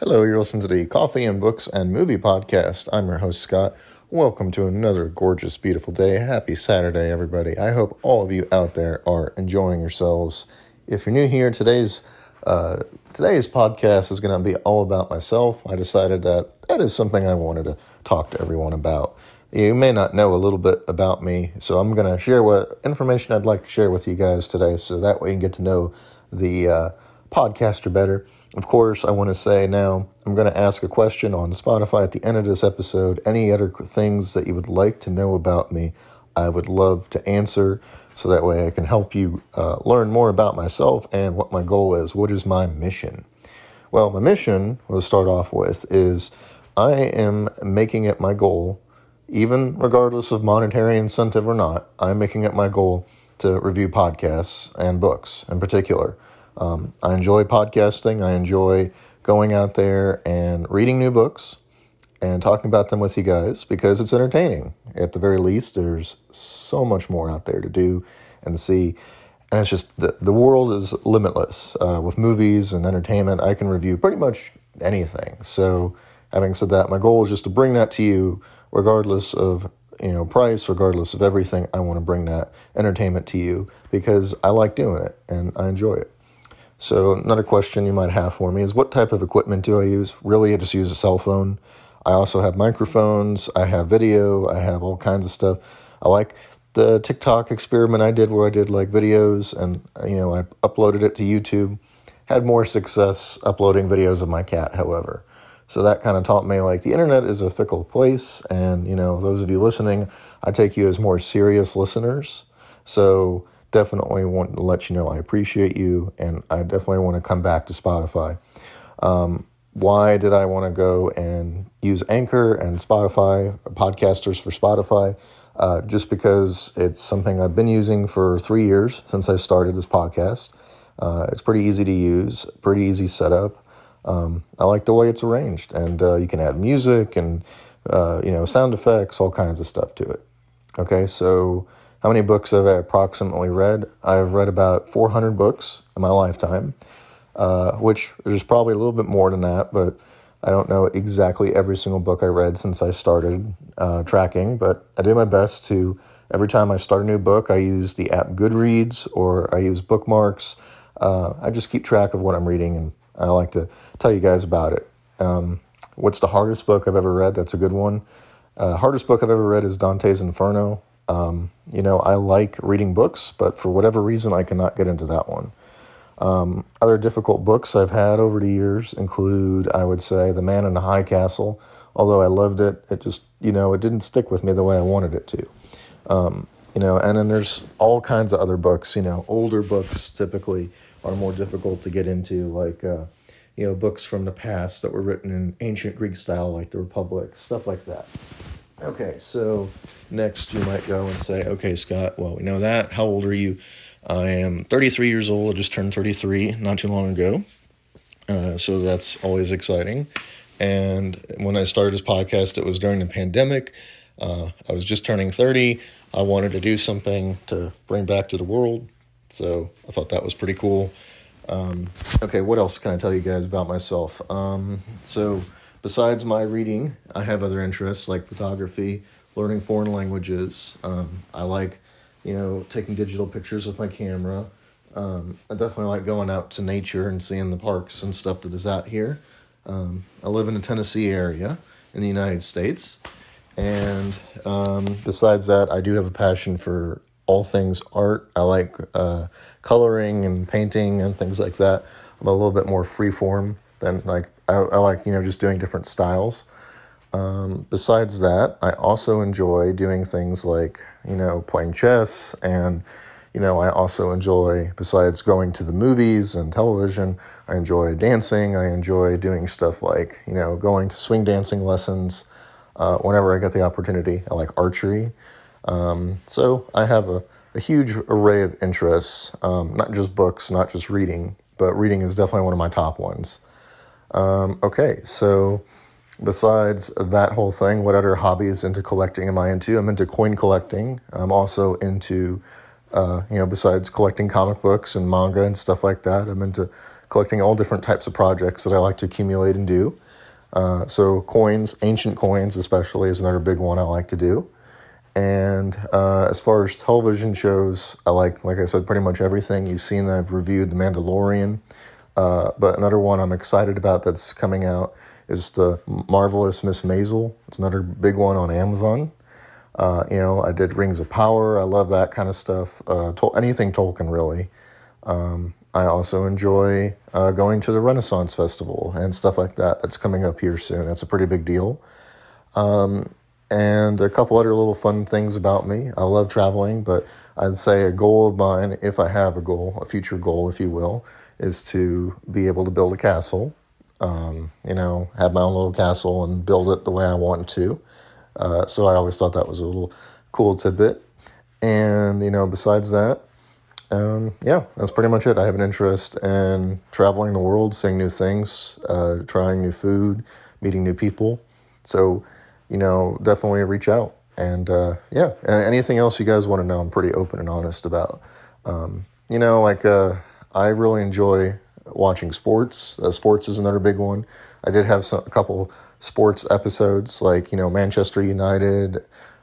Hello, you're listening to the Coffee and Books and Movie Podcast. I'm your host, Scott. Welcome to another gorgeous, beautiful day. Happy Saturday, everybody. I hope all of you out there are enjoying yourselves. If you're new here, today's uh, today's podcast is going to be all about myself. I decided that that is something I wanted to talk to everyone about. You may not know a little bit about me, so I'm going to share what information I'd like to share with you guys today, so that way you can get to know the uh, podcaster better. Of course, I want to say now I'm going to ask a question on Spotify at the end of this episode. Any other things that you would like to know about me, I would love to answer so that way I can help you uh, learn more about myself and what my goal is. What is my mission? Well, my mission, we'll start off with, is I am making it my goal, even regardless of monetary incentive or not, I'm making it my goal to review podcasts and books in particular. Um, I enjoy podcasting. I enjoy going out there and reading new books and talking about them with you guys because it's entertaining. At the very least, there's so much more out there to do and see. And it's just the, the world is limitless. Uh, with movies and entertainment, I can review pretty much anything. So, having said that, my goal is just to bring that to you, regardless of you know price, regardless of everything. I want to bring that entertainment to you because I like doing it and I enjoy it. So, another question you might have for me is what type of equipment do I use? Really, I just use a cell phone. I also have microphones, I have video, I have all kinds of stuff. I like the TikTok experiment I did where I did like videos and, you know, I uploaded it to YouTube. Had more success uploading videos of my cat, however. So that kind of taught me like the internet is a fickle place. And, you know, those of you listening, I take you as more serious listeners. So, definitely want to let you know I appreciate you, and I definitely want to come back to Spotify. Um, why did I want to go and use Anchor and Spotify, podcasters for Spotify? Uh, just because it's something I've been using for three years since I started this podcast. Uh, it's pretty easy to use, pretty easy setup. Um, I like the way it's arranged, and uh, you can add music and uh, you know sound effects, all kinds of stuff to it. Okay, so how many books have I approximately read? I've read about 400 books in my lifetime, uh, which is probably a little bit more than that, but I don't know exactly every single book I read since I started uh, tracking, but I do my best to, every time I start a new book, I use the app Goodreads or I use bookmarks. Uh, I just keep track of what I'm reading and I like to tell you guys about it. Um, what's the hardest book I've ever read? That's a good one. Uh, hardest book I've ever read is Dante's Inferno. Um, you know, I like reading books, but for whatever reason, I cannot get into that one. Um, other difficult books I've had over the years include, I would say, The Man in the High Castle. Although I loved it, it just, you know, it didn't stick with me the way I wanted it to. Um, you know, and then there's all kinds of other books, you know, older books typically are more difficult to get into, like, uh, you know, books from the past that were written in ancient Greek style, like the Republic, stuff like that. Okay, so next you might go and say, okay, Scott, well, we know that. How old are you? I am 33 years old. I just turned 33 not too long ago. Uh, so that's always exciting. And when I started this podcast, it was during the pandemic. Uh, I was just turning 30. I wanted to do something to bring back to the world. So I thought that was pretty cool. Um, okay, what else can I tell you guys about myself? Um, so, besides my reading, I have other interests like photography, learning foreign languages. Um, I like, you know, taking digital pictures with my camera. Um, I definitely like going out to nature and seeing the parks and stuff that is out here. Um, I live in the Tennessee area in the United States. And um, besides that, I do have a passion for all things art. I like uh, coloring and painting and things like that. I'm a little bit more free form than like I, I like you know just doing different styles. Um, besides that, I also enjoy doing things like you know playing chess and you know I also enjoy besides going to the movies and television. I enjoy dancing. I enjoy doing stuff like you know going to swing dancing lessons. Uh, whenever I get the opportunity, I like archery. Um, so I have a, a, huge array of interests, um, not just books, not just reading, but reading is definitely one of my top ones. Um, okay, so besides that whole thing, what other hobbies into collecting am I into? I'm into coin collecting. I'm also into Uh, you know, besides collecting comic books and manga and stuff like that, I'm into collecting all different types of projects that I like to accumulate and do. Uh, so coins, ancient coins especially, is another big one I like to do. And uh, as far as television shows, I like, like I said, pretty much everything you've seen. I've reviewed The Mandalorian, uh, but another one I'm excited about that's coming out is the Marvelous Miss Maisel. It's another big one on Amazon. Uh, you know, I did Rings of Power. I love that kind of stuff. Uh, anything Tolkien, really. Um, I also enjoy uh, going to the Renaissance Festival and stuff like that. That's coming up here soon. That's a pretty big deal. Um, and a couple other little fun things about me. I love traveling, but I'd say a goal of mine, if I have a goal, a future goal, if you will, is to be able to build a castle. Um, you know, have my own little castle and build it the way I want to. Uh, so I always thought that was a little cool tidbit. And, you know, besides that, um, yeah, that's pretty much it. I have an interest in traveling the world, seeing new things, uh, trying new food, meeting new people. So, you know, definitely reach out. And uh, yeah, anything else you guys want to know, I'm pretty open and honest about. Um, you know, like uh, I really enjoy watching sports. Uh, sports is another big one. I did have some, a couple sports episodes, like you know Manchester United,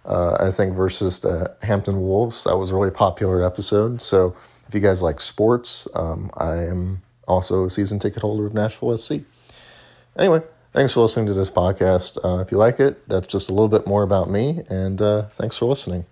uh, I think versus the Hampton Wolves. That was a really popular episode. So if you guys like sports, um, I am also a season ticket holder of Nashville SC. Anyway, thanks for listening to this podcast. Uh, if you like it, that's just a little bit more about me, and uh, thanks for listening.